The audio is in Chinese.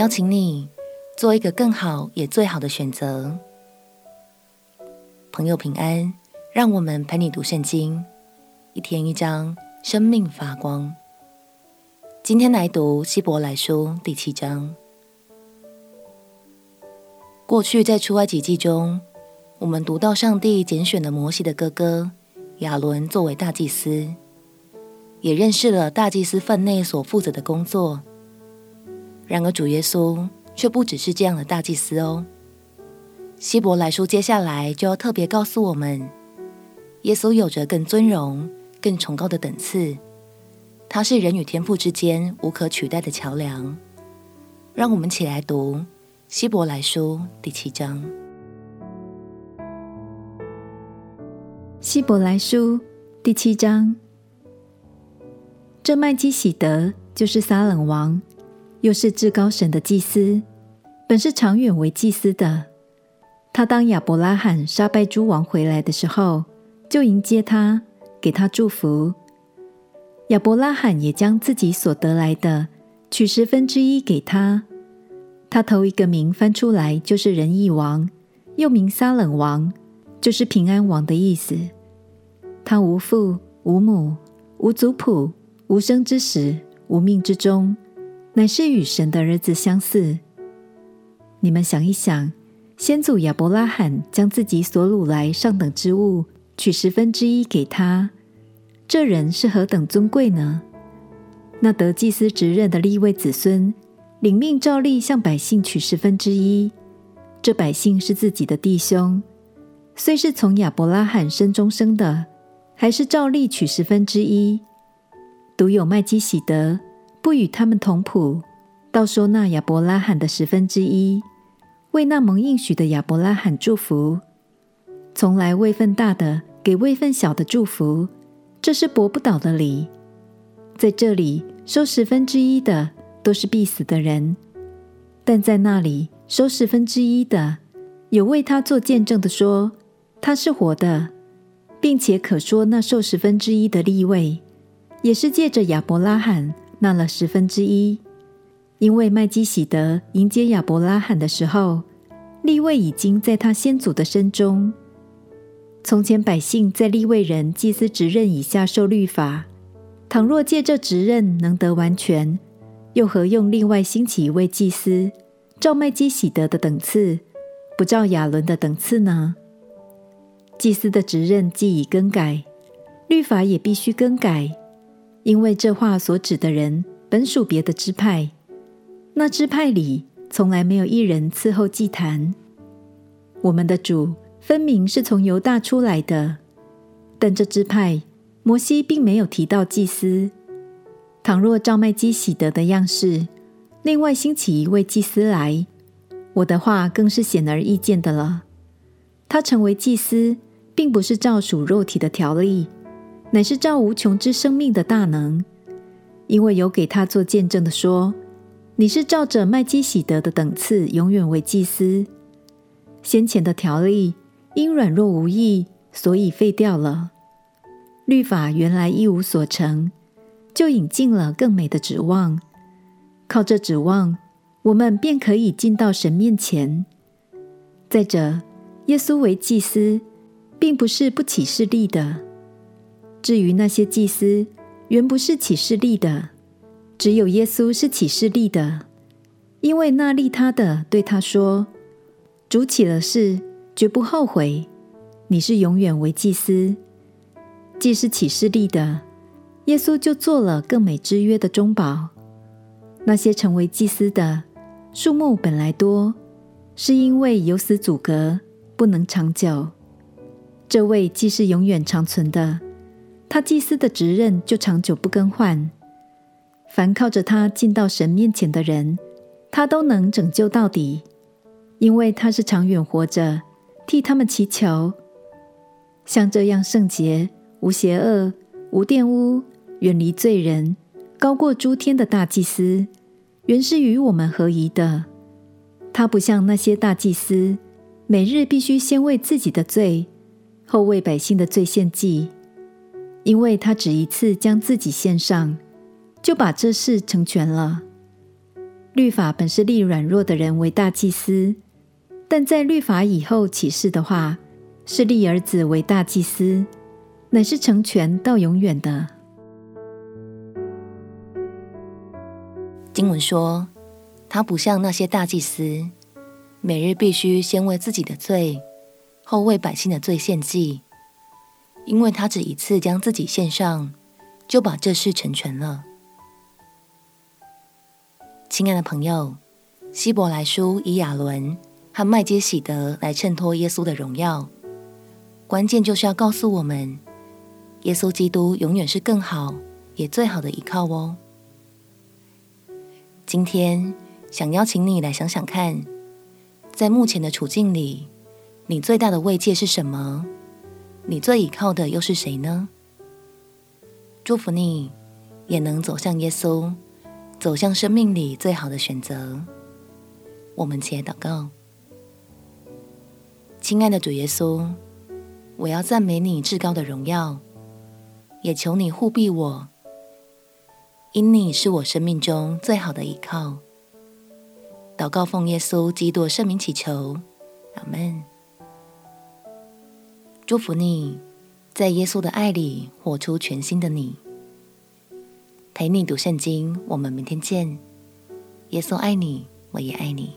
邀请你做一个更好也最好的选择。朋友平安，让我们陪你读圣经，一天一章，生命发光。今天来读希伯来书第七章。过去在出埃及记中，我们读到上帝拣选了摩西的哥哥亚伦作为大祭司。也认识了大祭司分内所负责的工作。然而，主耶稣却不只是这样的大祭司哦。希伯来书接下来就要特别告诉我们，耶稣有着更尊荣、更崇高的等次，他是人与天父之间无可取代的桥梁。让我们起来读希伯来书第七章。希伯来书第七章。这麦基洗德就是撒冷王，又是至高神的祭司，本是长远为祭司的。他当亚伯拉罕杀败诸王回来的时候，就迎接他，给他祝福。亚伯拉罕也将自己所得来的取十分之一给他。他头一个名翻出来就是仁义王，又名撒冷王，就是平安王的意思。他无父无母无族谱。无生之始，无命之中，乃是与神的儿子相似。你们想一想，先祖亚伯拉罕将自己所掳来上等之物取十分之一给他，这人是何等尊贵呢？那得祭司职任的立位子孙，领命照例向百姓取十分之一，这百姓是自己的弟兄，虽是从亚伯拉罕身中生的，还是照例取十分之一。独有麦基洗德不与他们同谱，倒收纳亚伯拉罕的十分之一，为那蒙应许的亚伯拉罕祝福。从来位份大的给位份小的祝福，这是驳不倒的理。在这里收十分之一的都是必死的人，但在那里收十分之一的，有为他做见证的说他是活的，并且可说那受十分之一的利位。也是借着亚伯拉罕纳了十分之一，因为麦基洗德迎接亚伯拉罕的时候，立位已经在他先祖的身中。从前百姓在立位人祭司职任以下受律法，倘若借这职任能得完全，又何用另外兴起一位祭司，照麦基洗德的等次，不照亚伦的等次呢？祭司的职任既已更改，律法也必须更改。因为这话所指的人本属别的支派，那支派里从来没有一人伺候祭坛。我们的主分明是从犹大出来的，但这支派摩西并没有提到祭司。倘若照麦基洗德的样式，另外兴起一位祭司来，我的话更是显而易见的了。他成为祭司，并不是照属肉体的条例。乃是照无穷之生命的大能，因为有给他做见证的说：“你是照着麦基洗德的等次，永远为祭司。”先前的条例因软弱无益，所以废掉了。律法原来一无所成，就引进了更美的指望。靠这指望，我们便可以进到神面前。再者，耶稣为祭司，并不是不起势力的。至于那些祭司，原不是起势力的，只有耶稣是起势力的，因为那立他的对他说：“主起了誓，绝不后悔。你是永远为祭司。”既是起势力的，耶稣就做了更美之约的中保。那些成为祭司的数目本来多，是因为有死阻隔，不能长久。这位既是永远长存的。他祭司的职任就长久不更换，凡靠着他进到神面前的人，他都能拯救到底，因为他是长远活着，替他们祈求。像这样圣洁、无邪恶、无玷污、远离罪人、高过诸天的大祭司，原是与我们合宜的。他不像那些大祭司，每日必须先为自己的罪，后为百姓的罪献祭。因为他只一次将自己献上，就把这事成全了。律法本是立软弱的人为大祭司，但在律法以后启示的话，是立儿子为大祭司，乃是成全到永远的。经文说，他不像那些大祭司，每日必须先为自己的罪，后为百姓的罪献祭，因为他只一次将自己献上，就把这事成全了。亲爱的朋友，希伯来书以亚伦和麦基洗德来衬托耶稣的荣耀，关键就是要告诉我们，耶稣基督永远是更好也最好的依靠哦。今天想邀请你来想想看，在目前的处境里，你最大的慰藉是什么？你最依靠的又是谁呢？祝福你也能走向耶稣。走向生命里最好的选择。我们且祷告，亲爱的主耶稣，我要赞美你至高的荣耀，也求你护庇我，因你是我生命中最好的依靠。祷告奉耶稣基督圣名祈求，阿门。祝福你在耶稣的爱里活出全新的你。陪你读圣经，我们明天见。耶稣爱你，我也爱你。